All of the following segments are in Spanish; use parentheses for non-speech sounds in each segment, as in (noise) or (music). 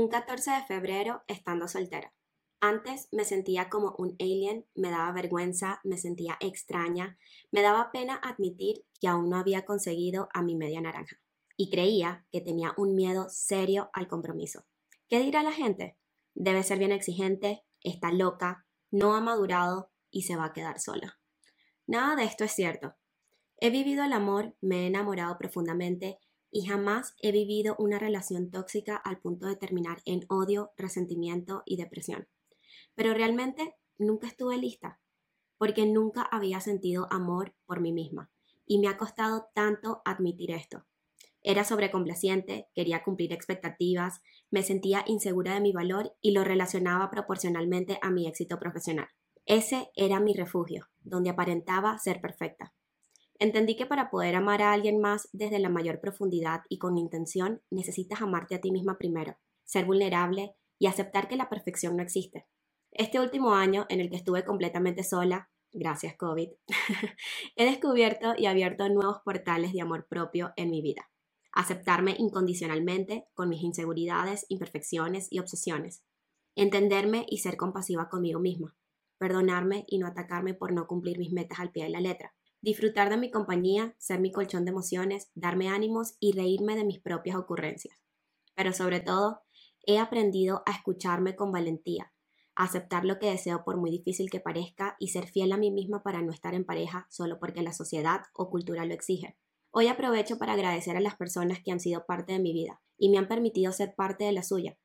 Un 14 de febrero estando soltera. Antes me sentía como un alien, me daba vergüenza, me sentía extraña, me daba pena admitir que aún no había conseguido a mi media naranja y creía que tenía un miedo serio al compromiso. ¿Qué dirá la gente? Debe ser bien exigente, está loca, no ha madurado y se va a quedar sola. Nada de esto es cierto. He vivido el amor, me he enamorado profundamente y jamás he vivido una relación tóxica al punto de terminar en odio, resentimiento y depresión. Pero realmente nunca estuve lista, porque nunca había sentido amor por mí misma y me ha costado tanto admitir esto. Era sobrecomplaciente, quería cumplir expectativas, me sentía insegura de mi valor y lo relacionaba proporcionalmente a mi éxito profesional. Ese era mi refugio, donde aparentaba ser perfecta. Entendí que para poder amar a alguien más desde la mayor profundidad y con intención, necesitas amarte a ti misma primero, ser vulnerable y aceptar que la perfección no existe. Este último año, en el que estuve completamente sola, gracias COVID, (laughs) he descubierto y abierto nuevos portales de amor propio en mi vida. Aceptarme incondicionalmente con mis inseguridades, imperfecciones y obsesiones. Entenderme y ser compasiva conmigo misma. Perdonarme y no atacarme por no cumplir mis metas al pie de la letra disfrutar de mi compañía, ser mi colchón de emociones, darme ánimos y reírme de mis propias ocurrencias. Pero sobre todo, he aprendido a escucharme con valentía, a aceptar lo que deseo por muy difícil que parezca y ser fiel a mí misma para no estar en pareja solo porque la sociedad o cultura lo exige. Hoy aprovecho para agradecer a las personas que han sido parte de mi vida y me han permitido ser parte de la suya.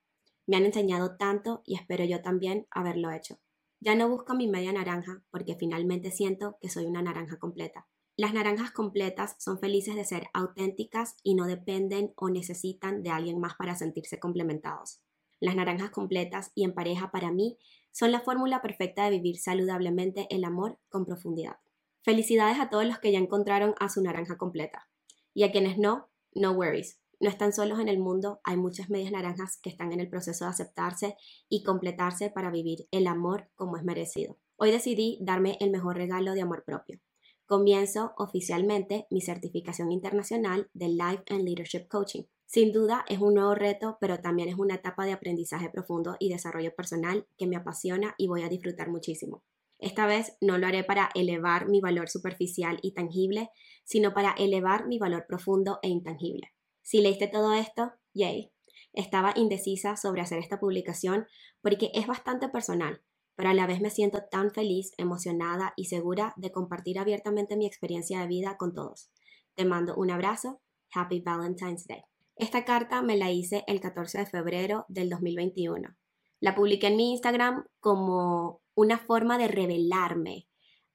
Me han enseñado tanto y espero yo también haberlo hecho. Ya no busco mi media naranja porque finalmente siento que soy una naranja completa. Las naranjas completas son felices de ser auténticas y no dependen o necesitan de alguien más para sentirse complementados. Las naranjas completas y en pareja para mí son la fórmula perfecta de vivir saludablemente el amor con profundidad. Felicidades a todos los que ya encontraron a su naranja completa. Y a quienes no, no worries. No están solos en el mundo, hay muchas medias naranjas que están en el proceso de aceptarse y completarse para vivir el amor como es merecido. Hoy decidí darme el mejor regalo de amor propio. Comienzo oficialmente mi certificación internacional de Life and Leadership Coaching. Sin duda es un nuevo reto, pero también es una etapa de aprendizaje profundo y desarrollo personal que me apasiona y voy a disfrutar muchísimo. Esta vez no lo haré para elevar mi valor superficial y tangible, sino para elevar mi valor profundo e intangible. Si leíste todo esto, yay. Estaba indecisa sobre hacer esta publicación porque es bastante personal, pero a la vez me siento tan feliz, emocionada y segura de compartir abiertamente mi experiencia de vida con todos. Te mando un abrazo. Happy Valentine's Day. Esta carta me la hice el 14 de febrero del 2021. La publiqué en mi Instagram como una forma de revelarme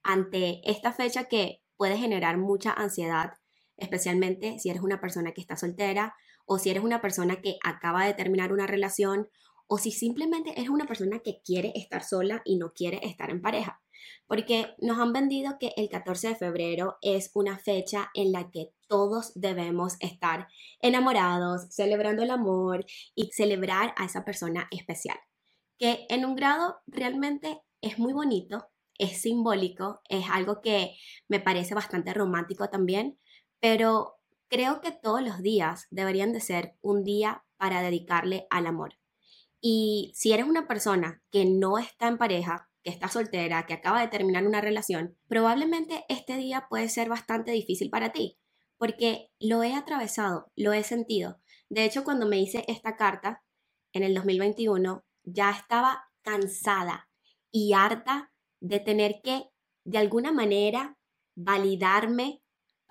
ante esta fecha que puede generar mucha ansiedad especialmente si eres una persona que está soltera o si eres una persona que acaba de terminar una relación o si simplemente eres una persona que quiere estar sola y no quiere estar en pareja. Porque nos han vendido que el 14 de febrero es una fecha en la que todos debemos estar enamorados, celebrando el amor y celebrar a esa persona especial. Que en un grado realmente es muy bonito, es simbólico, es algo que me parece bastante romántico también, pero creo que todos los días deberían de ser un día para dedicarle al amor. Y si eres una persona que no está en pareja, que está soltera, que acaba de terminar una relación, probablemente este día puede ser bastante difícil para ti, porque lo he atravesado, lo he sentido. De hecho, cuando me hice esta carta en el 2021, ya estaba cansada y harta de tener que, de alguna manera, validarme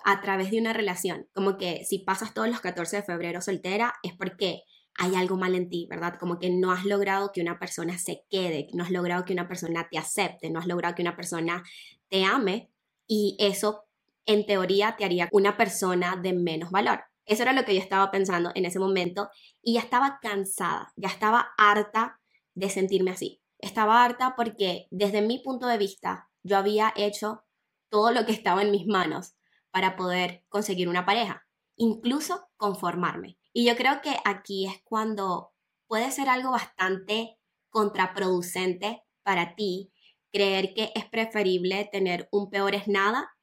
a través de una relación. Como que si pasas todos los 14 de febrero soltera es porque hay algo mal en ti, ¿verdad? Como que no has logrado que una persona se quede, no has logrado que una persona te acepte, no has logrado que una persona te ame y eso en teoría te haría una persona de menos valor. Eso era lo que yo estaba pensando en ese momento y ya estaba cansada, ya estaba harta de sentirme así. Estaba harta porque desde mi punto de vista yo había hecho todo lo que estaba en mis manos para poder conseguir una pareja, incluso conformarme. Y yo creo que aquí es cuando puede ser algo bastante contraproducente para ti creer que es preferible tener un peor es nada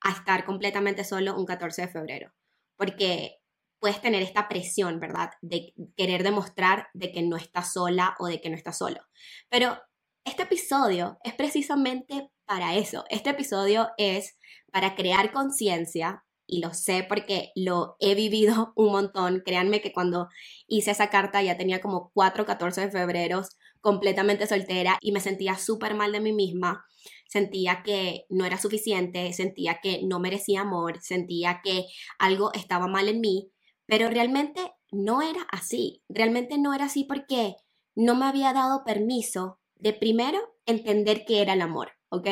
a estar completamente solo un 14 de febrero. Porque puedes tener esta presión, ¿verdad? De querer demostrar de que no estás sola o de que no estás solo. Pero este episodio es precisamente para eso. Este episodio es para crear conciencia y lo sé porque lo he vivido (laughs) un montón. Créanme que cuando hice esa carta ya tenía como 4, 14 de febrero completamente soltera y me sentía súper mal de mí misma. Sentía que no era suficiente, sentía que no merecía amor, sentía que algo estaba mal en mí pero realmente no era así, realmente no era así porque no me había dado permiso de primero entender qué era el amor, ¿ok?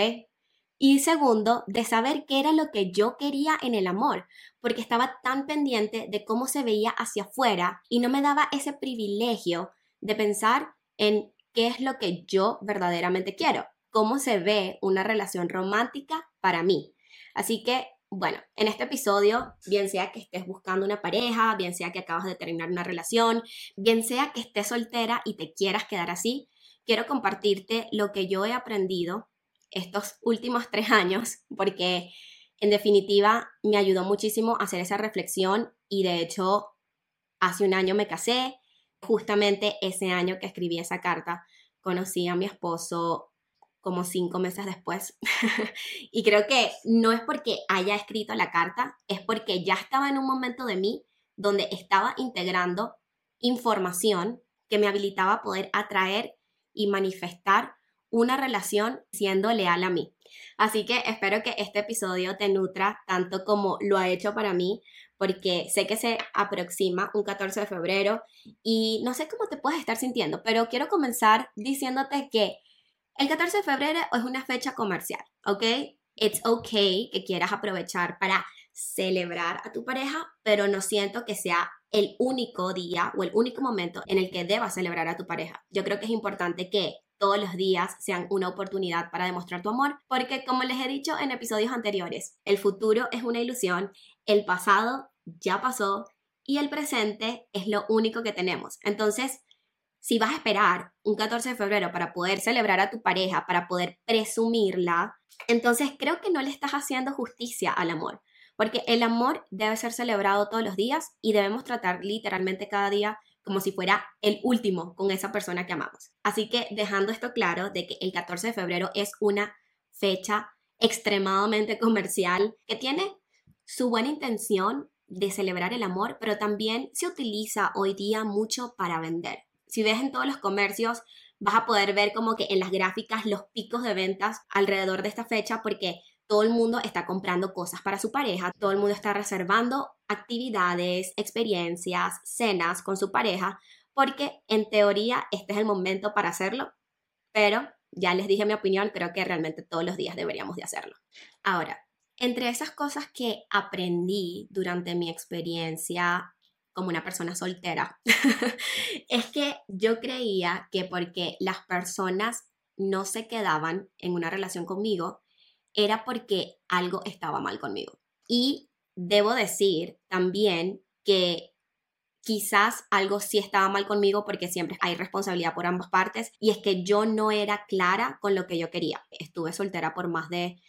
Y segundo, de saber qué era lo que yo quería en el amor, porque estaba tan pendiente de cómo se veía hacia afuera y no me daba ese privilegio de pensar en qué es lo que yo verdaderamente quiero, cómo se ve una relación romántica para mí. Así que bueno, en este episodio, bien sea que estés buscando una pareja, bien sea que acabas de terminar una relación, bien sea que estés soltera y te quieras quedar así, quiero compartirte lo que yo he aprendido estos últimos tres años, porque en definitiva me ayudó muchísimo a hacer esa reflexión y de hecho hace un año me casé, justamente ese año que escribí esa carta, conocí a mi esposo como cinco meses después. (laughs) y creo que no es porque haya escrito la carta, es porque ya estaba en un momento de mí donde estaba integrando información que me habilitaba a poder atraer y manifestar una relación siendo leal a mí. Así que espero que este episodio te nutra tanto como lo ha hecho para mí, porque sé que se aproxima un 14 de febrero y no sé cómo te puedes estar sintiendo, pero quiero comenzar diciéndote que el 14 de febrero es una fecha comercial, ¿ok? It's okay que quieras aprovechar para celebrar a tu pareja, pero no siento que sea el único día o el único momento en el que debas celebrar a tu pareja. Yo creo que es importante que todos los días sean una oportunidad para demostrar tu amor, porque como les he dicho en episodios anteriores, el futuro es una ilusión, el pasado ya pasó y el presente es lo único que tenemos. Entonces, si vas a esperar un 14 de febrero para poder celebrar a tu pareja, para poder presumirla, entonces creo que no le estás haciendo justicia al amor, porque el amor debe ser celebrado todos los días y debemos tratar literalmente cada día como si fuera el último con esa persona que amamos. Así que dejando esto claro de que el 14 de febrero es una fecha extremadamente comercial que tiene su buena intención de celebrar el amor, pero también se utiliza hoy día mucho para vender si ves en todos los comercios, vas a poder ver como que en las gráficas los picos de ventas alrededor de esta fecha porque todo el mundo está comprando cosas para su pareja, todo el mundo está reservando actividades, experiencias, cenas con su pareja, porque en teoría este es el momento para hacerlo, pero ya les dije mi opinión, creo que realmente todos los días deberíamos de hacerlo. Ahora, entre esas cosas que aprendí durante mi experiencia como una persona soltera, (laughs) es que yo creía que porque las personas no se quedaban en una relación conmigo, era porque algo estaba mal conmigo. Y debo decir también que quizás algo sí estaba mal conmigo porque siempre hay responsabilidad por ambas partes y es que yo no era clara con lo que yo quería. Estuve soltera por más de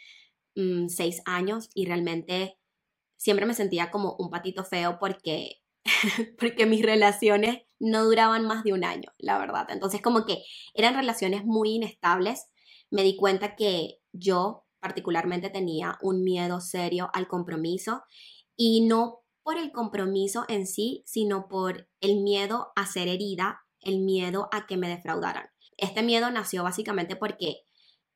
mm, seis años y realmente siempre me sentía como un patito feo porque (laughs) porque mis relaciones no duraban más de un año, la verdad. Entonces como que eran relaciones muy inestables. Me di cuenta que yo particularmente tenía un miedo serio al compromiso y no por el compromiso en sí, sino por el miedo a ser herida, el miedo a que me defraudaran. Este miedo nació básicamente porque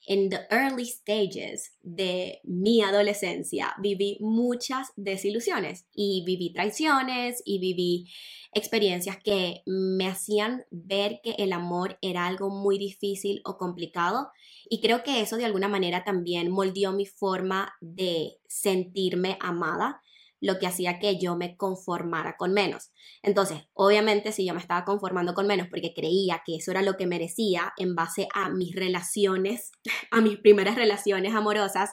en the early stages de mi adolescencia viví muchas desilusiones y viví traiciones y viví experiencias que me hacían ver que el amor era algo muy difícil o complicado y creo que eso de alguna manera también moldeó mi forma de sentirme amada lo que hacía que yo me conformara con menos. Entonces, obviamente, si yo me estaba conformando con menos porque creía que eso era lo que merecía en base a mis relaciones, (laughs) a mis primeras relaciones amorosas,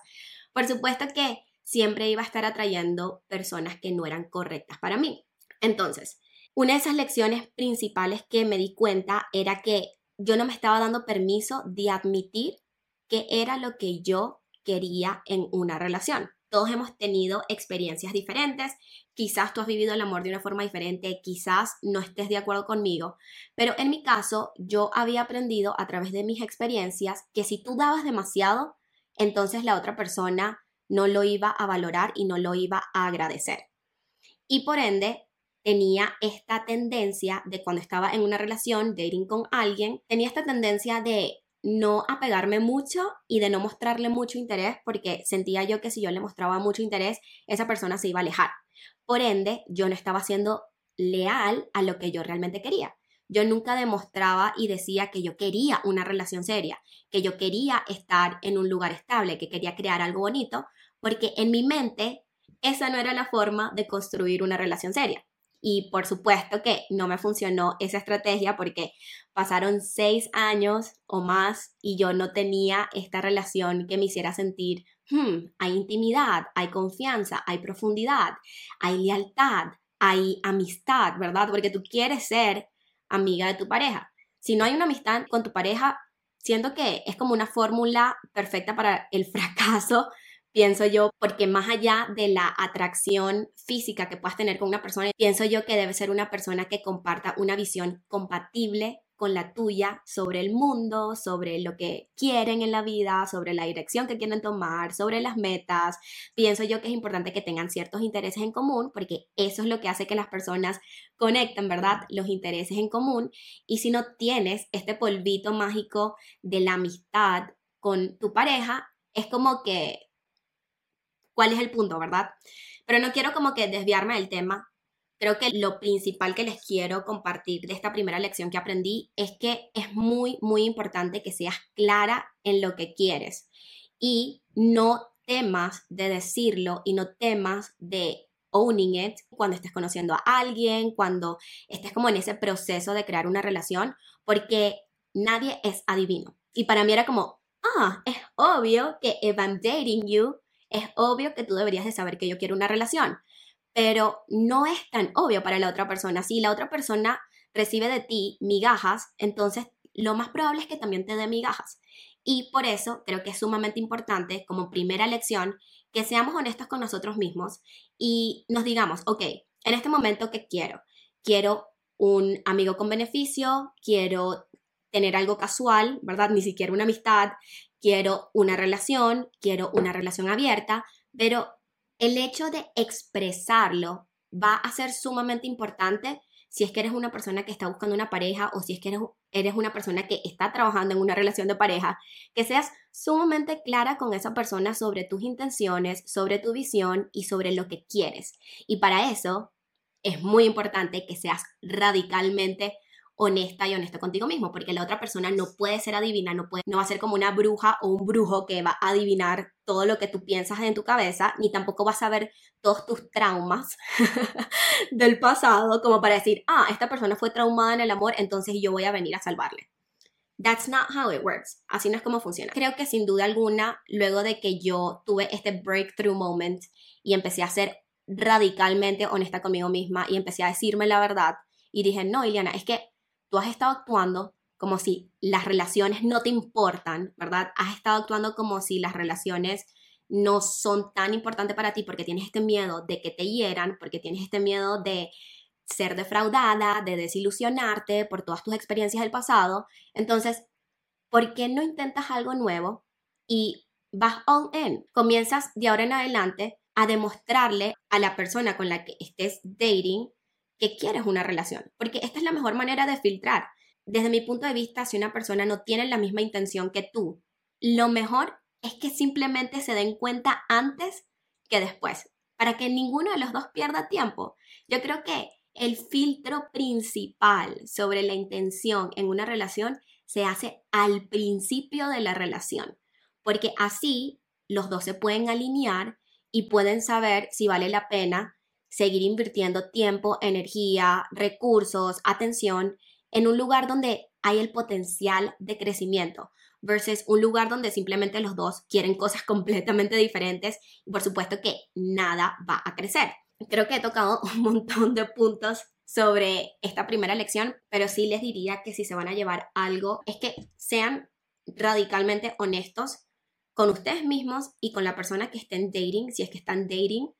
por supuesto que siempre iba a estar atrayendo personas que no eran correctas para mí. Entonces, una de esas lecciones principales que me di cuenta era que yo no me estaba dando permiso de admitir que era lo que yo quería en una relación. todos hemos tenido experiencias diferentes, quizás tú has vivido el amor de una forma diferente, quizás no estés de acuerdo conmigo, pero en mi caso yo había aprendido a través de mis experiencias que si tú dabas demasiado, entonces la otra persona no lo iba a valorar y no lo iba a agradecer. Y por ende, tenía esta tendencia de cuando estaba en una relación, dating con alguien, tenía esta tendencia de no apegarme mucho y de no mostrarle mucho interés porque sentía yo que si yo le mostraba mucho interés, esa persona se iba a alejar. Por ende, yo no estaba siendo leal a lo que yo realmente quería. Yo nunca demostraba y decía que yo quería una relación seria, que yo quería estar en un lugar estable, que quería crear algo bonito, porque en mi mente esa no era la forma de construir una relación seria. Y por supuesto que no me funcionó esa estrategia porque pasaron seis años o más y yo no tenía esta relación que me hiciera sentir, hmm, hay intimidad, hay confianza, hay profundidad, hay lealtad, hay amistad, ¿verdad? Porque tú quieres ser amiga de tu pareja. Si no hay una amistad con tu pareja, siento que es como una fórmula perfecta para el (laughs) fracaso pienso yo, porque más allá de la atracción física que puedas tener con una persona, pienso yo que debe ser una persona que comparta una visión compatible con la tuya sobre el mundo, sobre lo que quieren en la vida, sobre la dirección que quieren tomar, sobre las metas. Pienso yo que es importante que tengan ciertos intereses en común porque eso es lo que hace que las personas conecten, ¿verdad? Los intereses en común. Y si no tienes este polvito mágico de la amistad con tu pareja, es como que cuál es el punto, ¿verdad? Pero no quiero como que desviarme del tema. Creo que lo principal que les quiero compartir de esta primera lección que aprendí es que es muy, muy importante que seas clara en lo que quieres y no temas de decirlo y no temas de owning it cuando estés conociendo a alguien, cuando estés como en ese proceso de crear una relación, porque nadie es adivino. Y para mí era como, ah, es obvio que if I'm dating you, es obvio que tú deberías de saber que yo quiero una relación, pero no es tan obvio para la otra persona. Si la otra persona recibe de ti migajas, entonces lo más probable es que también te dé migajas. Y por eso creo que es sumamente importante, como primera lección, que seamos honestos con nosotros mismos y nos digamos, ok, en este momento, ¿qué quiero? Quiero un amigo con beneficio, quiero tener algo casual, ¿verdad? Ni siquiera una amistad, quiero una relación, quiero una relación abierta, pero el hecho de expresarlo va a ser sumamente importante si es que eres una persona que está buscando una pareja o si es que eres, una persona que está trabajando en una relación de pareja, que seas sumamente clara con esa persona sobre tus intenciones, sobre tu visión y sobre lo que quieres. Y para eso es muy importante que seas radicalmente honesta y honesto contigo mismo, porque la otra persona no puede ser adivina, no, puede, no va a ser como una bruja o un brujo que va a adivinar todo lo que tú piensas en tu cabeza, ni tampoco va a saber todos tus traumas (laughs) del pasado como para decir, ah, esta persona fue traumada en el amor, entonces yo voy a venir a salvarle. That's not how it works. Así no es como funciona. Creo que sin duda alguna, luego de que yo tuve este breakthrough moment y empecé a ser radicalmente honesta conmigo misma y empecé a decirme la verdad y dije, no, Iliana, es que tú has estado actuando como si las relaciones no te importan, ¿verdad? Has estado actuando como si las relaciones no son tan importantes para ti porque tienes este miedo de que te hieran, porque tienes este miedo de ser defraudada, de desilusionarte por todas tus experiencias del pasado. Entonces, ¿por qué no intentas algo nuevo y vas all in? Comienzas de ahora en adelante a demostrarle a la persona con la que estés dating que quieres una relación, porque esta es la mejor manera de filtrar. Desde mi punto de vista, si una persona no tiene la misma intención que tú, lo mejor es que simplemente se den cuenta antes que después, para que ninguno de los dos pierda tiempo. Yo creo que el filtro principal sobre la intención en una relación se hace al principio de la relación, porque así los dos se pueden alinear y pueden saber si vale la pena seguir invirtiendo tiempo, energía, recursos, atención en un lugar donde hay el potencial de crecimiento versus un lugar donde simplemente los dos quieren cosas (laughs) completamente diferentes y por supuesto que nada va a crecer. Creo que he tocado (laughs) un montón de puntos sobre esta primera lección, pero sí les diría que si se van a llevar algo es que sean radicalmente honestos con ustedes mismos y con la persona que estén dating, si es que están dating,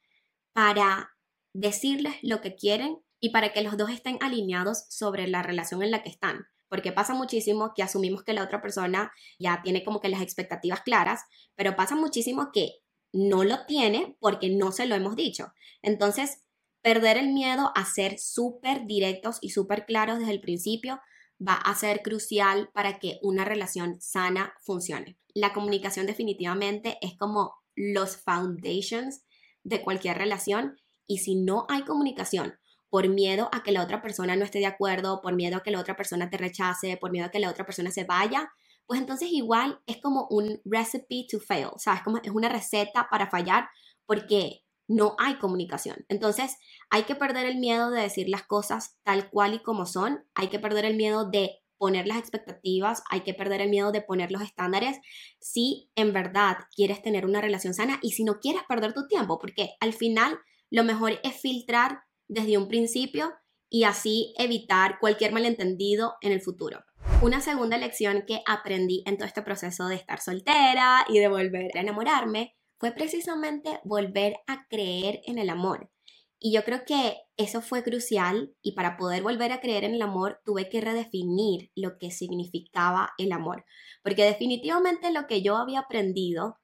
para decirles lo que quieren y para que los dos estén alineados sobre la relación en la que están. Porque pasa muchísimo que asumimos que la otra persona ya tiene como que las expectativas claras, pero pasa muchísimo que no lo tiene porque no se lo hemos dicho. Entonces, perder el miedo a ser súper directos y súper claros desde el principio va a ser crucial para que una relación sana funcione. La comunicación definitivamente es como los foundations de cualquier relación y si no hay comunicación por miedo a que la otra persona no esté de acuerdo, por miedo a que la otra persona te rechace, por miedo a que la otra persona se vaya, pues entonces igual es como un recipe to fail, ¿sabes? Como es una receta para fallar porque no hay comunicación. Entonces, hay que perder el miedo de decir las cosas tal cual y como son, hay que perder el miedo de poner las expectativas, hay que perder el miedo de poner los estándares si en verdad quieres tener una relación sana y si no quieres perder tu tiempo, porque al final lo mejor es filtrar desde un principio y así evitar cualquier malentendido en el futuro. Una segunda lección que aprendí en todo este proceso de estar soltera y de volver a enamorarme fue precisamente volver a creer en el amor. Y yo creo que eso fue crucial y para poder volver a creer en el amor tuve que redefinir lo que significaba el amor. Porque definitivamente lo que yo había aprendido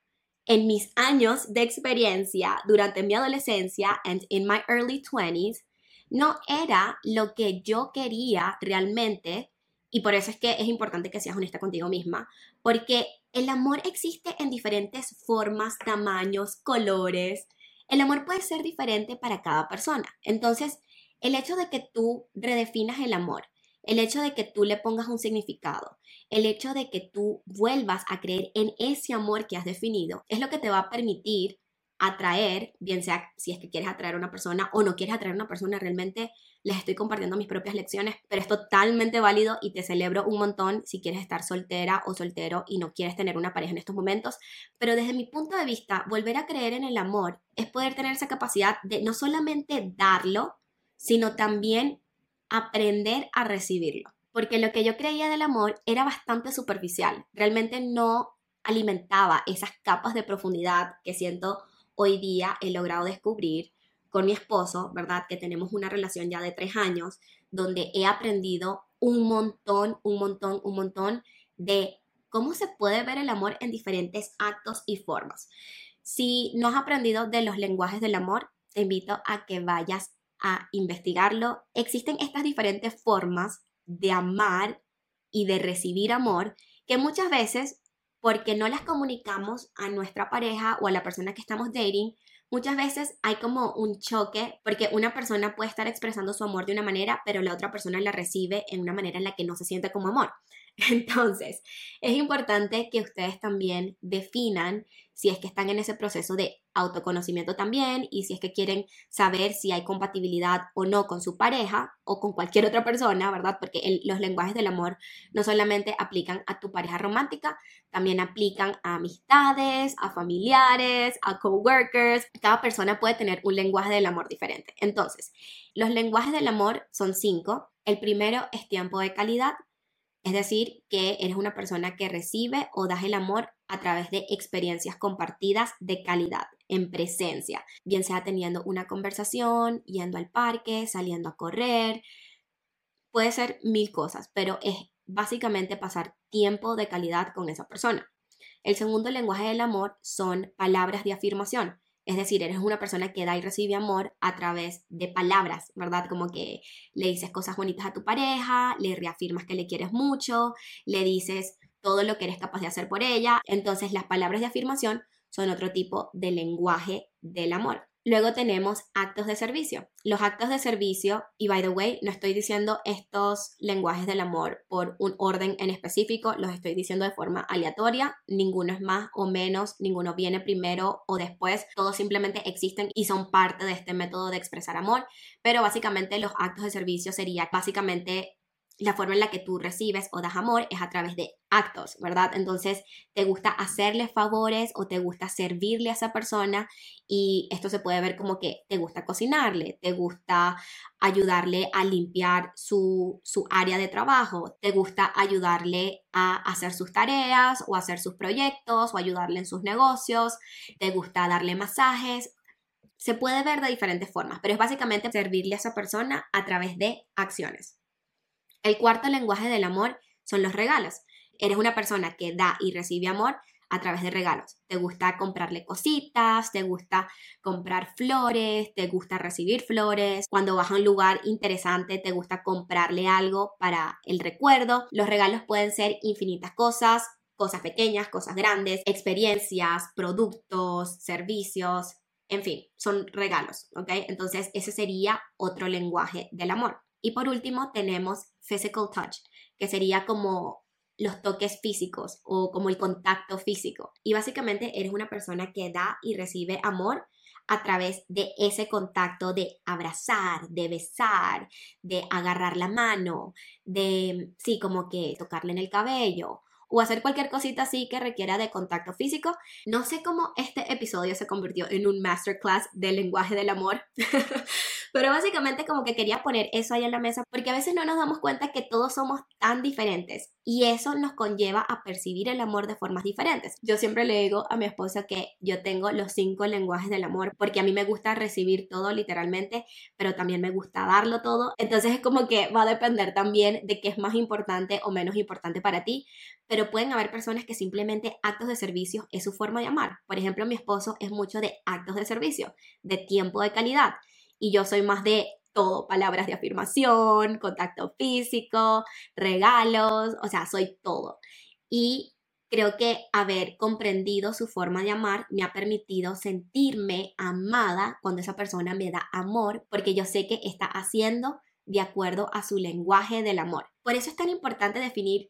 en mis años de experiencia durante mi adolescencia and in my early 20s no era lo que yo quería realmente y por eso es que es importante que seas honesta contigo misma, porque el amor existe en diferentes formas, tamaños, colores. El amor puede ser diferente para cada persona. Entonces, el hecho de que tú redefinas el amor, el hecho de que tú le pongas un significado, el hecho de que tú vuelvas a creer en ese amor que has definido, es lo que te va a permitir atraer, bien sea si es que quieres atraer a una persona o no quieres atraer a una persona, realmente les estoy compartiendo mis propias lecciones, pero es totalmente válido y te celebro un montón si quieres estar soltera o soltero y no quieres tener una pareja en estos momentos. Pero desde mi punto de vista, volver a creer en el amor es poder tener esa capacidad de no solamente darlo, sino también aprender a recibirlo. Porque lo que yo creía del amor era bastante superficial, realmente no alimentaba esas capas de profundidad que siento hoy día he logrado descubrir con mi esposo, ¿verdad? Que tenemos una relación ya de tres años, donde he aprendido un montón, un montón, un montón de cómo se puede ver el amor en diferentes actos y formas. Si no has aprendido de los lenguajes del amor, te invito a que vayas a investigarlo. Existen estas diferentes formas de amar y de recibir amor que muchas veces porque no las comunicamos a nuestra pareja o a la persona que estamos dating, muchas veces hay como un choque porque una persona puede estar expresando su amor de una manera, pero la otra persona la recibe en una manera en la que no se siente como amor. Entonces, es importante que ustedes también definan si es que están en ese proceso de autoconocimiento también y si es que quieren saber si hay compatibilidad o no con su pareja o con cualquier otra persona, ¿verdad? Porque los lenguajes del amor no solamente aplican a tu pareja romántica, también aplican a amistades, a familiares, a coworkers. Cada persona puede tener un lenguaje del amor diferente. Entonces, los lenguajes del amor son cinco. El primero es tiempo de calidad, es decir, que eres una persona que recibe o das el amor a través de experiencias compartidas de calidad, en presencia, bien sea teniendo una conversación, yendo al parque, saliendo a correr, puede ser mil cosas, pero es básicamente pasar tiempo de calidad con esa persona. El segundo lenguaje del amor son palabras de afirmación. Es decir, eres una persona que da y recibe amor a través de palabras, ¿verdad? Como que le dices cosas bonitas a tu pareja, le reafirmas que le quieres mucho, le dices todo lo que eres capaz de hacer por ella. Entonces las palabras de afirmación son otro tipo de lenguaje del amor. Luego tenemos actos de servicio. Los actos de servicio, y by the way, no estoy diciendo estos lenguajes del amor por un orden en específico, los estoy diciendo de forma aleatoria, ninguno es más o menos, ninguno viene primero o después, todos simplemente existen y son parte de este método de expresar amor, pero básicamente los actos de servicio sería básicamente la forma en la que tú recibes o das amor es a través de actos, ¿verdad? Entonces, te gusta hacerle favores o te gusta servirle a esa persona y esto se puede ver como que te gusta cocinarle, te gusta ayudarle a limpiar su, su área de trabajo, te gusta ayudarle a hacer sus tareas o hacer sus proyectos o ayudarle en sus negocios, te gusta darle masajes. Se puede ver de diferentes formas, pero es básicamente servirle a esa persona a través de acciones. El cuarto lenguaje del amor son los regalos. Eres una persona que da y recibe amor a través de regalos. Te gusta comprarle cositas, te gusta comprar flores, te gusta recibir flores. Cuando vas a un lugar interesante, te gusta comprarle algo para el recuerdo. Los regalos pueden ser infinitas cosas, cosas pequeñas, cosas grandes, experiencias, productos, servicios, en fin, son regalos, ¿ok? Entonces, ese sería otro lenguaje del amor. Y por último tenemos physical touch, que sería como los toques físicos o como el contacto físico. Y básicamente eres una persona que da y recibe amor a través de ese contacto de abrazar, de besar, de agarrar la mano, de, sí, como que tocarle en el cabello o hacer cualquier cosita así que requiera de contacto físico. No sé cómo este episodio se convirtió en un masterclass del lenguaje del amor, (laughs) pero básicamente como que quería poner eso ahí en la mesa porque a veces no nos damos cuenta que todos somos tan diferentes y eso nos conlleva a percibir el amor de formas diferentes. Yo siempre le digo a mi esposa que yo tengo los cinco lenguajes del amor porque a mí me gusta recibir todo literalmente, pero también me gusta darlo todo. Entonces es como que va a depender también de qué es más importante o menos importante para ti, pero pueden haber personas que simplemente actos de servicio es su forma de amar. Por ejemplo, mi esposo es mucho de actos de servicio, de tiempo de calidad y yo soy más de todo, palabras de afirmación, contacto físico, regalos, o sea, soy todo. Y creo que haber comprendido su forma de amar me ha permitido sentirme amada cuando esa persona me da amor, porque yo sé que está haciendo de acuerdo a su lenguaje del amor. Por eso es tan importante definir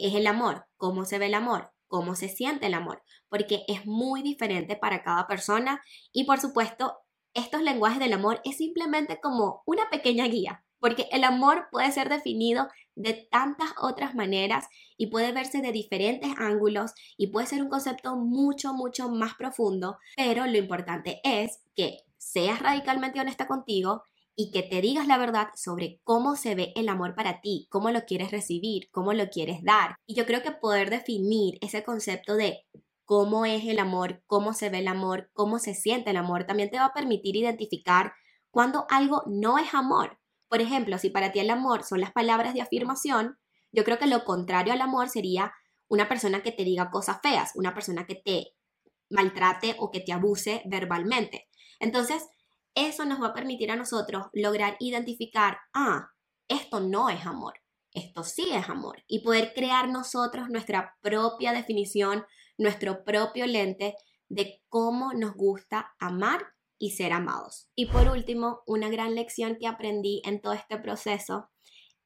es el amor, cómo se ve el amor, cómo se siente el amor, porque es muy diferente para cada persona. Y por supuesto estos lenguajes del amor es simplemente como una pequeña guía, porque el amor puede ser definido de tantas otras maneras y puede verse de diferentes ángulos y puede ser un concepto mucho, mucho más profundo, pero lo importante es que seas radicalmente honesta contigo y que te digas la verdad sobre cómo se ve el amor para ti, cómo lo quieres recibir, cómo lo quieres dar. Y yo creo que poder definir ese concepto de cómo es el amor, cómo se ve el amor, cómo se siente el amor, también te va a permitir identificar cuando algo no es amor. Por ejemplo, si para ti el amor son las palabras de afirmación, yo creo que lo contrario al amor sería una persona que te diga cosas feas, una persona que te maltrate o que te abuse verbalmente. Entonces, eso nos va a permitir a nosotros lograr identificar, ah, esto no es amor, esto sí es amor, y poder crear nosotros nuestra propia definición, nuestro propio lente de cómo nos gusta amar y ser amados. Y por último, una gran lección que aprendí en todo este proceso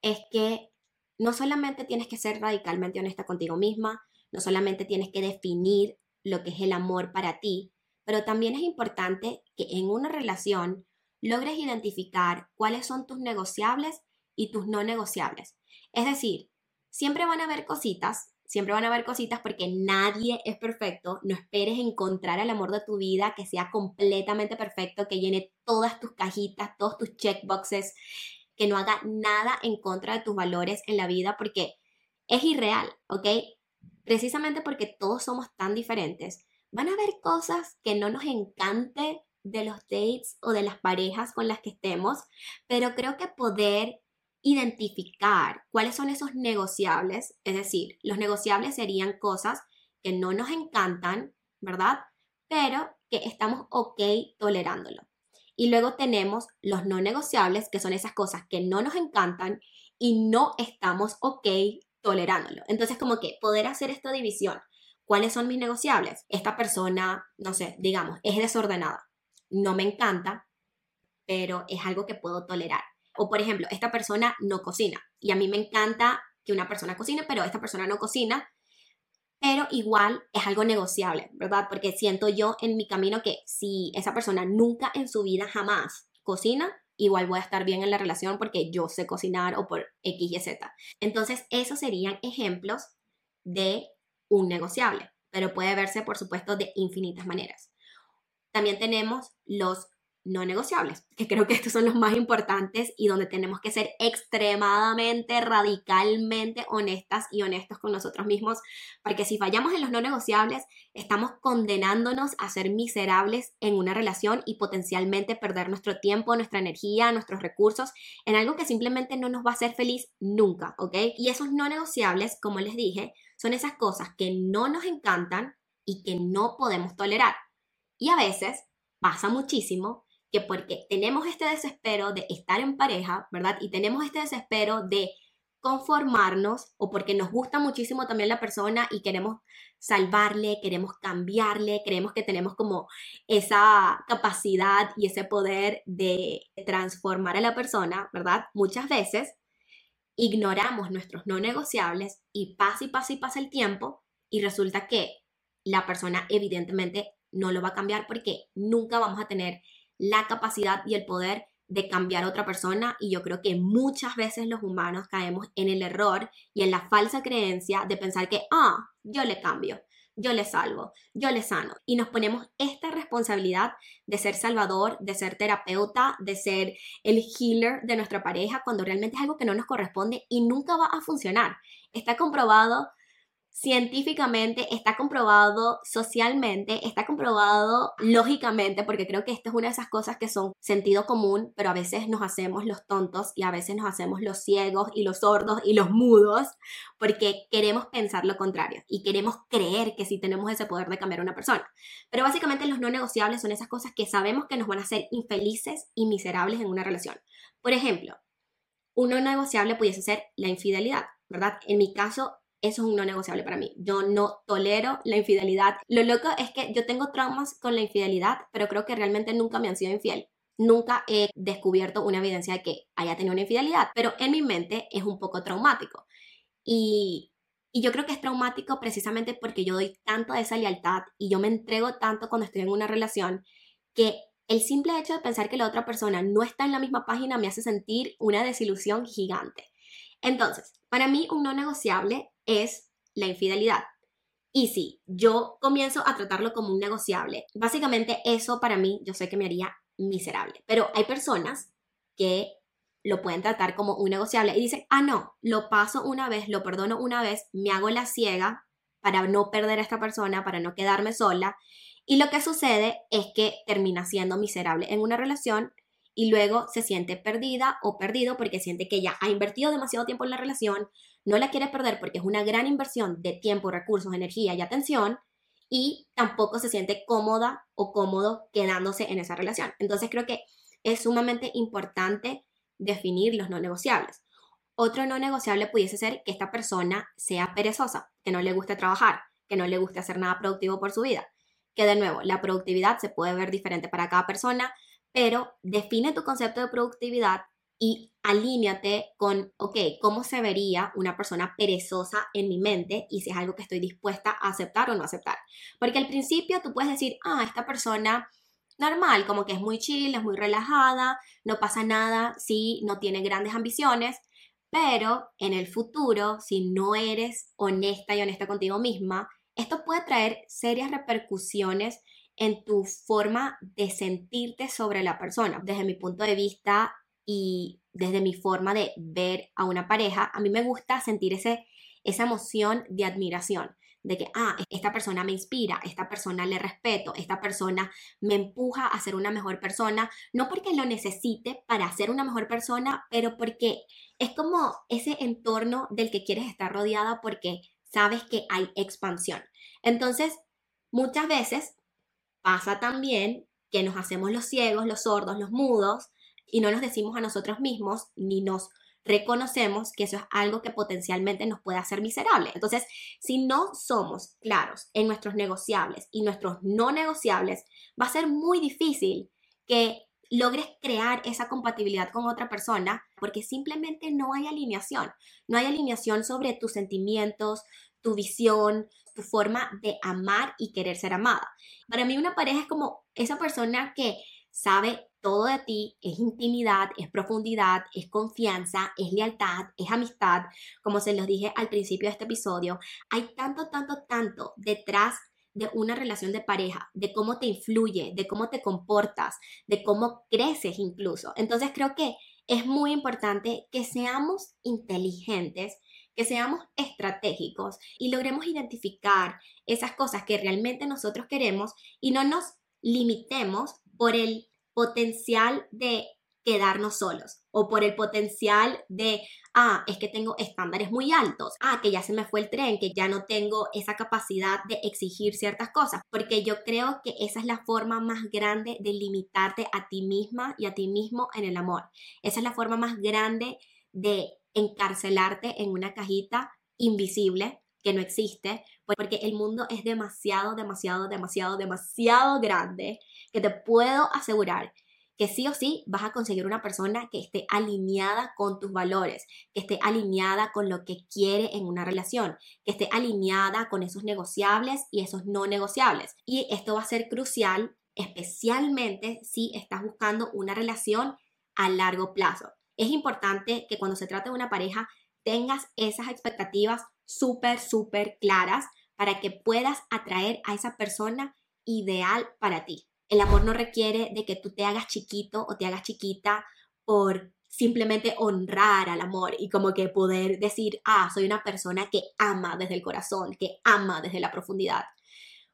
es que no solamente tienes que ser radicalmente honesta contigo misma, no solamente tienes que definir lo que es el amor para ti, pero también es importante que en una relación logres identificar cuáles son tus negociables y tus no negociables. Es decir, siempre van a haber cositas Siempre van a haber cositas porque nadie es perfecto. No esperes encontrar el amor de tu vida que sea completamente perfecto, que llene todas tus cajitas, todos tus checkboxes, que no haga nada en contra de tus valores en la vida porque es irreal, ¿ok? Precisamente porque todos somos tan diferentes. Van a haber cosas que no nos encante de los dates o de las parejas con las que estemos, pero creo que poder identificar cuáles son esos negociables, es decir, los negociables serían cosas que no nos encantan, ¿verdad? Pero que estamos ok tolerándolo. Y luego tenemos los no negociables, que son esas cosas que no nos encantan y no estamos ok tolerándolo. Entonces, como que poder hacer esta división. ¿Cuáles son mis negociables? Esta persona, no sé, digamos, es desordenada. No me encanta, pero es algo que puedo tolerar. O por ejemplo, esta persona no cocina y a mí me encanta que una persona cocine, pero esta persona no cocina, pero igual es algo negociable, ¿verdad? Porque siento yo en mi camino que si esa persona nunca en su vida jamás cocina, igual voy a estar bien en la relación porque yo sé cocinar o por X y Z. Entonces, esos serían ejemplos de un negociable, pero puede verse, por supuesto, de infinitas maneras. También tenemos los no negociables, que creo que estos son los más importantes y donde tenemos que ser extremadamente, radicalmente honestas y honestos con nosotros mismos, porque si fallamos en los no negociables, estamos condenándonos a ser miserables en una relación y potencialmente perder nuestro tiempo, nuestra energía, nuestros recursos en algo que simplemente no nos va a hacer feliz nunca, ¿ok? Y esos no negociables, como les dije, son esas cosas que no nos encantan y que no podemos tolerar. Y a veces pasa muchísimo que porque tenemos este desespero de estar en pareja, ¿verdad? Y tenemos este desespero de conformarnos o porque nos gusta muchísimo también la persona y queremos salvarle, queremos cambiarle, creemos que tenemos como esa capacidad y ese poder de transformar a la persona, ¿verdad? Muchas veces ignoramos nuestros no negociables y pasa y pasa y pasa el tiempo y resulta que la persona evidentemente no lo va a cambiar porque nunca vamos a tener la capacidad y el poder de cambiar a otra persona y yo creo que muchas veces los humanos caemos en el error y en la falsa creencia de pensar que, ah, yo le cambio, yo le salvo, yo le sano. Y nos ponemos esta responsabilidad de ser salvador, de ser terapeuta, de ser el healer de nuestra pareja, cuando realmente es algo que no nos corresponde y nunca va a funcionar. Está comprobado científicamente, está comprobado socialmente, está comprobado lógicamente, porque creo que esta es una de esas cosas que son sentido común, pero a veces nos hacemos los tontos y a veces nos hacemos los ciegos y los sordos y los mudos, porque queremos pensar lo contrario y queremos creer que sí tenemos ese poder de cambiar a una persona. Pero básicamente los no negociables son esas cosas que sabemos que nos van a hacer infelices y miserables en una relación. Por ejemplo, un no negociable pudiese ser la infidelidad, ¿verdad? En mi caso, eso es un no negociable para mí. Yo no tolero la infidelidad. Lo loco es que yo tengo traumas con la infidelidad, pero creo que realmente nunca me han sido infiel. Nunca he descubierto una evidencia de que haya tenido una infidelidad, pero en mi mente es un poco traumático. Y, yo creo que es traumático precisamente porque yo doy tanto de esa lealtad y yo me entrego tanto cuando estoy en una relación que el simple hecho de pensar que la otra persona no está en la misma página me hace sentir una desilusión gigante. Entonces, para mí un no negociable es la infidelidad. Y si yo comienzo a tratarlo como un negociable, básicamente eso para mí yo sé que me haría miserable. Pero hay personas que lo pueden tratar como un negociable y dicen, ah, no, lo paso una vez, lo perdono una vez, me hago la ciega para no perder a esta persona, para no quedarme sola. Y lo que sucede es que termina siendo miserable en una relación y luego se siente perdida o perdido porque siente que ya ha invertido demasiado tiempo en la relación, no la quiere perder porque es una gran inversión de tiempo, recursos, energía y atención y tampoco se siente cómoda o cómodo quedándose en esa relación. Entonces creo que es sumamente importante definir los no negociables. Otro no negociable pudiese ser que esta persona sea perezosa, que no le guste trabajar, que no le guste hacer nada productivo por su vida. Que de nuevo, la productividad se puede ver diferente para cada persona, pero define tu concepto de productividad y alíñate con, ok, ¿cómo se vería una persona perezosa en mi mente y si es algo que estoy dispuesta a aceptar o no aceptar? Porque al principio tú puedes decir, ah, esta persona normal, como que es muy chill, es muy relajada, no pasa nada, sí, no tiene grandes ambiciones, pero en el futuro, si no eres honesta y honesta contigo misma, esto puede traer serias repercusiones en tu forma de sentirte sobre la persona. Desde mi punto de vista y desde mi forma de ver a una pareja, a mí me gusta sentir ese, esa emoción de admiración, de que, ah, esta persona me inspira, esta persona le respeto, esta persona me empuja a ser una mejor persona, no porque lo necesite para ser una mejor persona, pero porque es como ese entorno del que quieres estar rodeada porque sabes que hay expansión. Entonces, muchas veces Pasa también que nos hacemos los ciegos, los sordos, los mudos y no nos decimos a nosotros mismos ni nos reconocemos que eso es algo que potencialmente nos puede hacer miserable. Entonces, si no somos claros en nuestros negociables y nuestros no negociables, va a ser muy difícil que logres crear esa compatibilidad con otra persona porque simplemente no hay alineación. No hay alineación sobre tus sentimientos, tu visión, tu forma de amar y querer ser amada. Para mí una pareja es como esa persona que sabe todo de ti, es intimidad, es profundidad, es confianza, es lealtad, es amistad, como se los dije al principio de este episodio, hay tanto, tanto, tanto detrás de una relación de pareja, de cómo te influye, de cómo te comportas, de cómo creces incluso. Entonces creo que es muy importante que seamos inteligentes, que seamos estratégicos y logremos identificar esas cosas que realmente nosotros queremos y no nos limitemos por el potencial de quedarnos solos o por el potencial de, ah, es que tengo estándares muy altos, ah, que ya se me fue el tren, que ya no tengo esa capacidad de exigir ciertas cosas, porque yo creo que esa es la forma más grande de limitarte a ti misma y a ti mismo en el amor. Esa es la forma más grande de encarcelarte en una cajita invisible que no existe, porque el mundo es demasiado, demasiado, demasiado, demasiado grande, que te puedo asegurar que sí o sí vas a conseguir una persona que esté alineada con tus valores, que esté alineada con lo que quiere en una relación, que esté alineada con esos negociables y esos no negociables. Y esto va a ser crucial, especialmente si estás buscando una relación a largo plazo. Es importante que cuando se trate de una pareja tengas esas expectativas súper, súper claras para que puedas atraer a esa persona ideal para ti. El amor no requiere de que tú te hagas chiquito o te hagas chiquita por simplemente honrar al amor y como que poder decir, ah, soy una persona que ama desde el corazón, que ama desde la profundidad.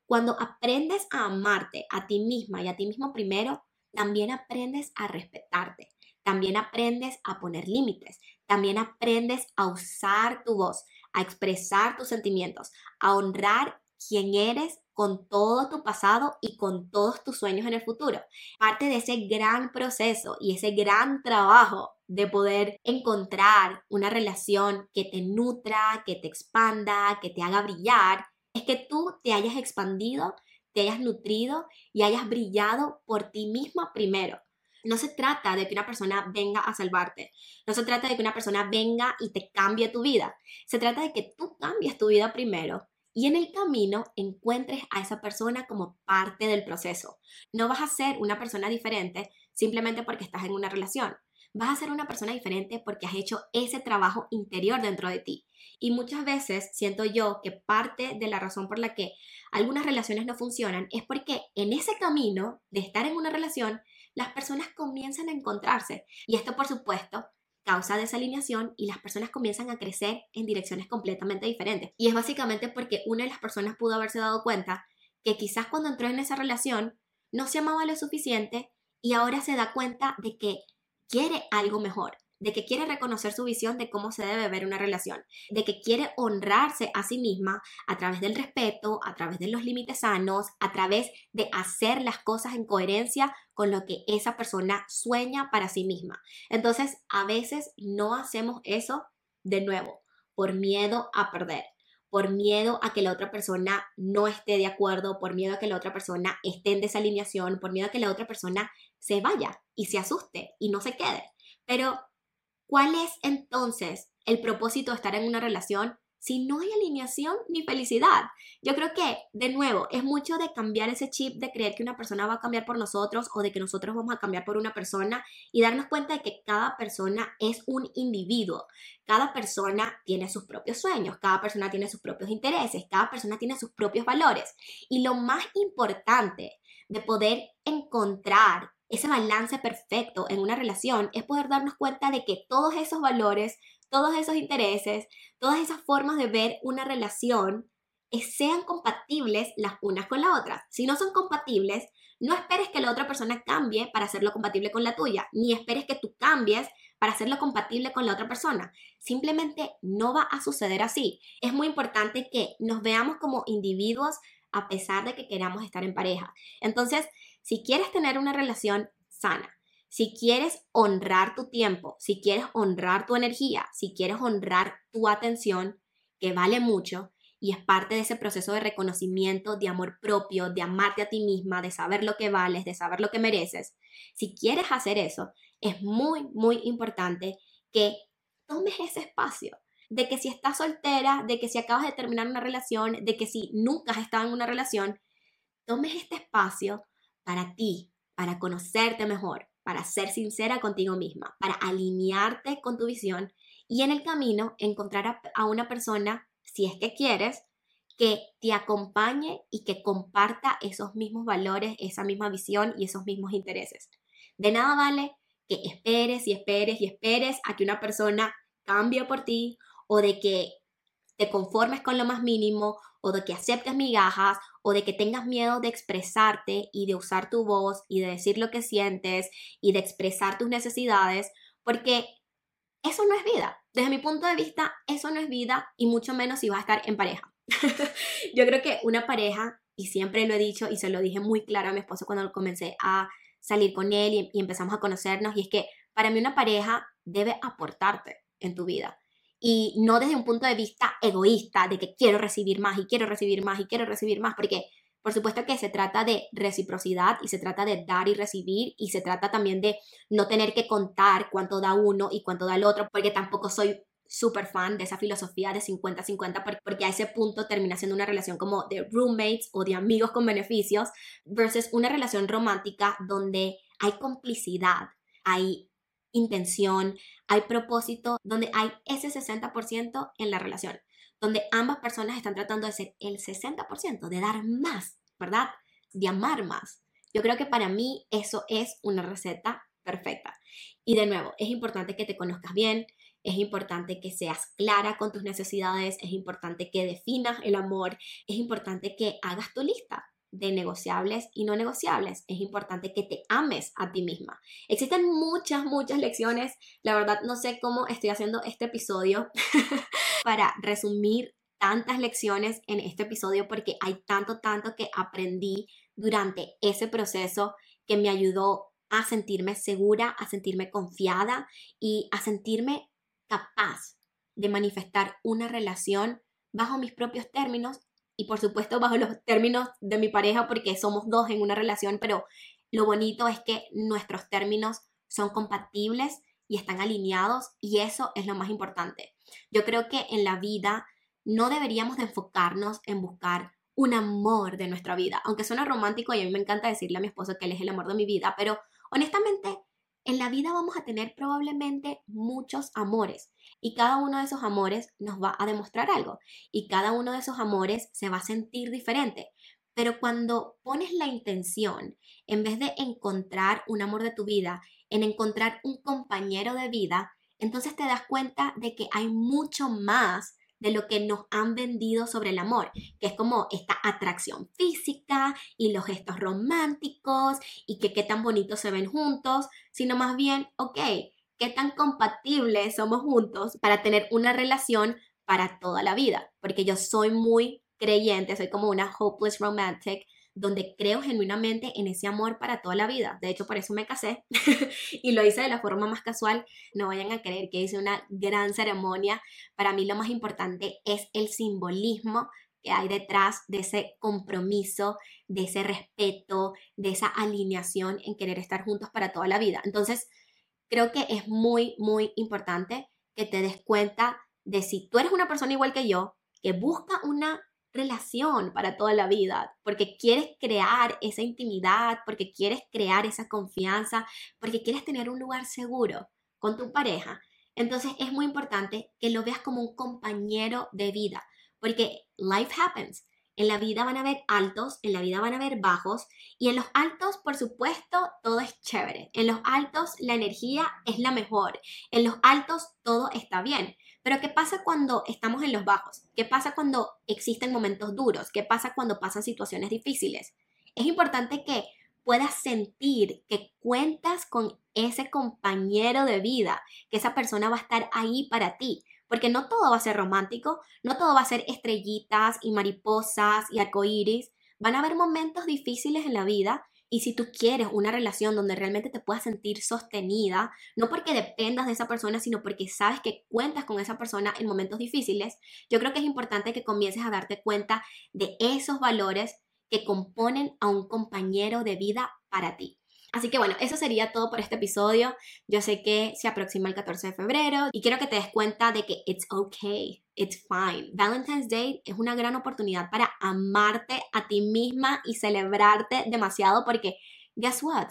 Cuando aprendes a amarte a ti misma y a ti mismo primero, también aprendes a respetarte, también aprendes a poner límites, también aprendes a usar tu voz, a expresar tus sentimientos, a honrar quién eres con todo tu pasado y con todos tus sueños en el futuro. Parte de ese gran proceso y ese gran trabajo de poder encontrar una relación que te nutra, que te expanda, que te haga brillar, es que tú te hayas expandido, te hayas nutrido y hayas brillado por ti misma primero. No se trata de que una persona venga a salvarte. No se trata de que una persona venga y te cambie tu vida. Se trata de que tú cambies tu vida primero y en el camino encuentres a esa persona como parte del proceso. No vas a ser una persona diferente simplemente porque estás en una relación. Vas a ser una persona diferente porque has hecho ese trabajo interior dentro de ti. Y muchas veces siento yo que parte de la razón por la que algunas relaciones no funcionan es porque en ese camino de estar en una relación, las personas comienzan a encontrarse. Y esto, por supuesto, causa desalineación y las personas comienzan a crecer en direcciones completamente diferentes. Y es básicamente porque una de las personas pudo haberse dado cuenta que quizás cuando entró en esa relación no se amaba lo suficiente y ahora se da cuenta de que quiere algo mejor, de que quiere reconocer su visión de cómo se debe ver una relación, de que quiere honrarse a sí misma a través del respeto, a través de los límites sanos, a través de hacer las cosas en coherencia con lo que esa persona sueña para sí misma. Entonces, a veces no hacemos eso de nuevo por miedo a perder por miedo a que la otra persona no esté de acuerdo, por miedo a que la otra persona esté en desalineación, por miedo a que la otra persona se vaya y se asuste y no se quede. Pero ¿Cuál es entonces el propósito de estar en una relación si no hay alineación ni felicidad? Yo creo que, de nuevo, es mucho de cambiar ese chip de creer que una persona va a cambiar por nosotros o de que nosotros vamos a cambiar por una persona y darnos cuenta de que cada persona es un individuo. Cada persona tiene sus propios sueños, cada persona tiene sus propios intereses, cada persona tiene sus propios valores. Y lo más importante de poder encontrar ese balance perfecto en una relación es poder darnos cuenta de que todos esos valores, todos esos intereses, todas esas formas de ver una relación eh, sean compatibles las unas con las otras. Si no son compatibles, no esperes que la otra persona cambie para hacerlo compatible con la tuya, ni esperes que tú cambies para hacerlo compatible con la otra persona. Simplemente no va a suceder así. Es muy importante que nos veamos como individuos a pesar de que queramos estar en pareja. Entonces, si quieres tener una relación sana, si quieres honrar tu tiempo, si quieres honrar tu energía, si quieres honrar tu atención, que vale mucho y es parte de ese proceso de reconocimiento, de amor propio, de amarte a ti misma, de saber lo que vales, de saber lo que mereces, si quieres hacer eso, es muy, muy importante que tomes ese espacio. De que si estás soltera, de que si acabas de terminar una relación, de que si nunca has estado en una relación, tomes este espacio para ti, para conocerte mejor, para ser sincera contigo misma, para alinearte con tu visión y en el camino encontrar a, una persona, si es que quieres, que te acompañe y que comparta esos mismos valores, esa misma visión y esos mismos intereses. De nada vale que esperes y esperes y esperes a que una persona cambie por ti o de que te conformes con lo más mínimo o de que aceptes migajas o de que tengas miedo de expresarte y de usar tu voz y de decir lo que sientes y de expresar tus necesidades, porque eso no es vida. Desde mi punto de vista, eso no es vida y mucho menos si vas a estar en pareja. (laughs) Yo creo que una pareja, y siempre lo he dicho y se lo dije muy claro a mi esposo cuando comencé a salir con él y, empezamos a conocernos, y es que para mí una pareja debe aportarte en tu vida y no desde un punto de vista egoísta de que quiero recibir más y quiero recibir más y quiero recibir más, porque por supuesto que se trata de reciprocidad y se trata de dar y recibir y se trata también de no tener que contar cuánto da uno y cuánto da el otro, porque tampoco soy súper fan de esa filosofía de 50-50 porque a ese punto termina siendo una relación como de roommates o de amigos con beneficios versus una relación romántica donde hay complicidad, hay intención, hay propósito, donde hay ese 60% en la relación, donde ambas personas están tratando de ser el 60%, de dar más, ¿verdad? De amar más. Yo creo que para mí eso es una receta perfecta. Y de nuevo, es importante que te conozcas bien, es importante que seas clara con tus necesidades, es importante que definas el amor, es importante que hagas tu lista de negociables y no negociables. Es importante que te ames a ti misma. Existen muchas, muchas lecciones. La verdad, no sé cómo estoy haciendo este episodio (laughs) para resumir tantas lecciones en este episodio porque hay tanto, tanto que aprendí durante ese proceso que me ayudó a sentirme segura, a sentirme confiada y a sentirme capaz de manifestar una relación bajo mis propios términos y por supuesto bajo los términos de mi pareja porque somos dos en una relación, pero lo bonito es que nuestros términos son compatibles y están alineados y eso es lo más importante. Yo creo que en la vida no deberíamos de enfocarnos en buscar un amor de nuestra vida, aunque suena romántico y a mí me encanta decirle a mi esposo que él es el amor de mi vida, pero honestamente en la vida vamos a tener probablemente muchos amores y cada uno de esos amores nos va a demostrar algo y cada uno de esos amores se va a sentir diferente. Pero cuando pones la intención, en vez de encontrar un amor de tu vida, en encontrar un compañero de vida, entonces te das cuenta de que hay mucho más de lo que nos han vendido sobre el amor, que es como esta atracción física y los gestos románticos y que qué tan bonitos se ven juntos, sino más bien, ok, qué tan compatibles somos juntos para tener una relación para toda la vida. Porque yo soy muy creyente, soy como una hopeless romantic, donde creo genuinamente en ese amor para toda la vida. De hecho, por eso me casé (laughs) y lo hice de la forma más casual. No vayan a creer que hice una gran ceremonia. Para mí lo más importante es el simbolismo que hay detrás de ese compromiso, de ese respeto, de esa alineación en querer estar juntos para toda la vida. Entonces, creo que es muy, muy importante que te des cuenta de si tú eres una persona igual que yo, que busca una relación para toda la vida, porque quieres crear esa intimidad, porque quieres crear esa confianza, porque quieres tener un lugar seguro con tu pareja. Entonces es muy importante que lo veas como un compañero de vida, porque life happens. En la vida van a haber altos, en la vida van a haber bajos y en los altos, por supuesto, todo es chévere. En los altos la energía es la mejor. En los altos todo está bien. Pero ¿qué pasa cuando estamos en los bajos? ¿Qué pasa cuando existen momentos duros? ¿Qué pasa cuando pasan situaciones difíciles? Es importante que puedas sentir que cuentas con ese compañero de vida, que esa persona va a estar ahí para ti, porque no todo va a ser romántico, no todo va a ser estrellitas y mariposas y arcoíris. Van a haber momentos difíciles en la vida y si tú quieres una relación donde realmente te puedas sentir sostenida, no porque dependas de esa persona, sino porque sabes que cuentas con esa persona en momentos difíciles, yo creo que es importante que comiences a darte cuenta de esos valores que componen a un compañero de vida para ti. Así que bueno, eso sería todo por este episodio. Yo sé que se aproxima el 14 de febrero y quiero que te des cuenta de que it's okay, it's fine. Valentine's Day es una gran oportunidad para amarte a ti misma y celebrarte demasiado porque, guess what?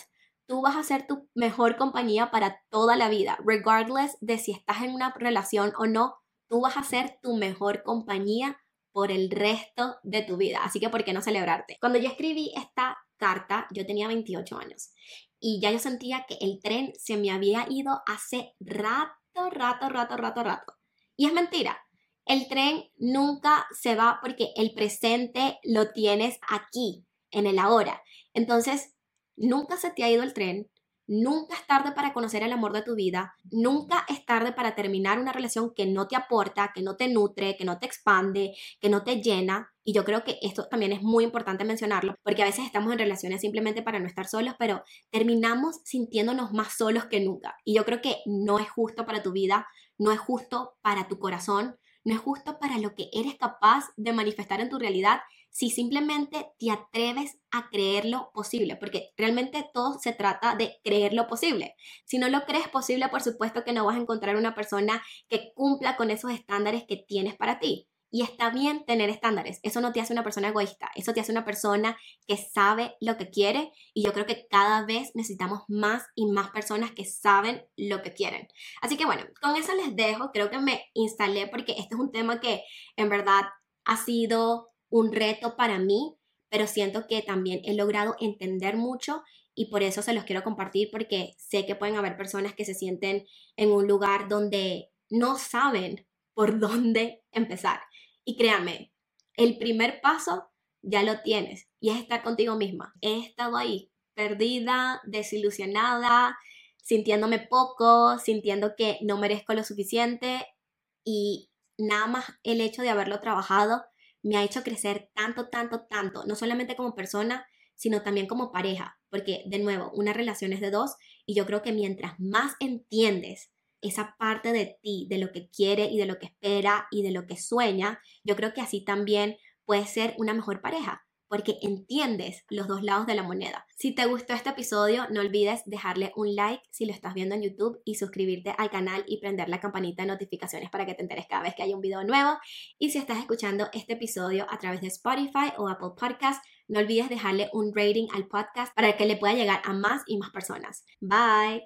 tú vas a ser tu mejor compañía para toda la vida, regardless de si estás en una relación o no, tú vas a ser tu mejor compañía por el resto de tu vida. Así que, ¿por qué no celebrarte? Cuando yo escribí esta carta, yo tenía 28 años y ya yo sentía que el tren se me había ido hace rato, rato, rato, rato, rato. Y es mentira. El tren nunca se va porque el presente lo tienes aquí, en el ahora. Entonces, nunca se te ha ido el tren, Nunca es tarde para conocer el amor de tu vida, nunca es tarde para terminar una relación que no te aporta, que no te nutre, que no te expande, que no te llena. Y yo creo que esto también es muy importante mencionarlo, porque a veces estamos en relaciones simplemente para no estar solos, pero terminamos sintiéndonos más solos que nunca. Y yo creo que no es justo para tu vida, no es justo para tu corazón, no es justo para lo que eres capaz de manifestar en tu realidad si simplemente te atreves a creer lo posible, porque realmente todo se trata de creer lo posible. Si no lo crees posible, por supuesto que no vas a encontrar una persona que cumpla con esos estándares que tienes para ti. Y está bien tener estándares. Eso no te hace una persona egoísta. Eso te hace una persona que sabe lo que quiere. Y yo creo que cada vez necesitamos más y más personas que saben lo que quieren. Así que bueno, con eso les dejo. Creo que me instalé porque este es un tema que en verdad ha sido un reto para mí, pero siento que también he logrado entender mucho y por eso se los quiero compartir porque sé que pueden haber personas que se sienten en un lugar donde no saben por (laughs) dónde empezar. Y créanme, el primer paso ya lo tienes y es estar contigo misma. He estado ahí, perdida, desilusionada, sintiéndome poco, sintiendo que no merezco lo suficiente y nada más el hecho de haberlo trabajado me ha hecho crecer tanto, tanto, tanto, no solamente como persona, sino también como pareja, porque de nuevo, una relación es de dos y yo creo que mientras más entiendes esa parte de ti, de lo que quiere y de lo que espera y de lo que sueña, yo creo que así también puedes ser una mejor pareja porque entiendes los dos lados de la moneda. Si te gustó este episodio, no olvides dejarle un like si lo estás viendo en YouTube y suscribirte al canal y prender la campanita de notificaciones para que te enteres cada vez que haya un video nuevo. Y si estás escuchando este episodio a través de Spotify o Apple Podcast, no olvides dejarle un rating al podcast para que le pueda llegar a más y más personas. Bye.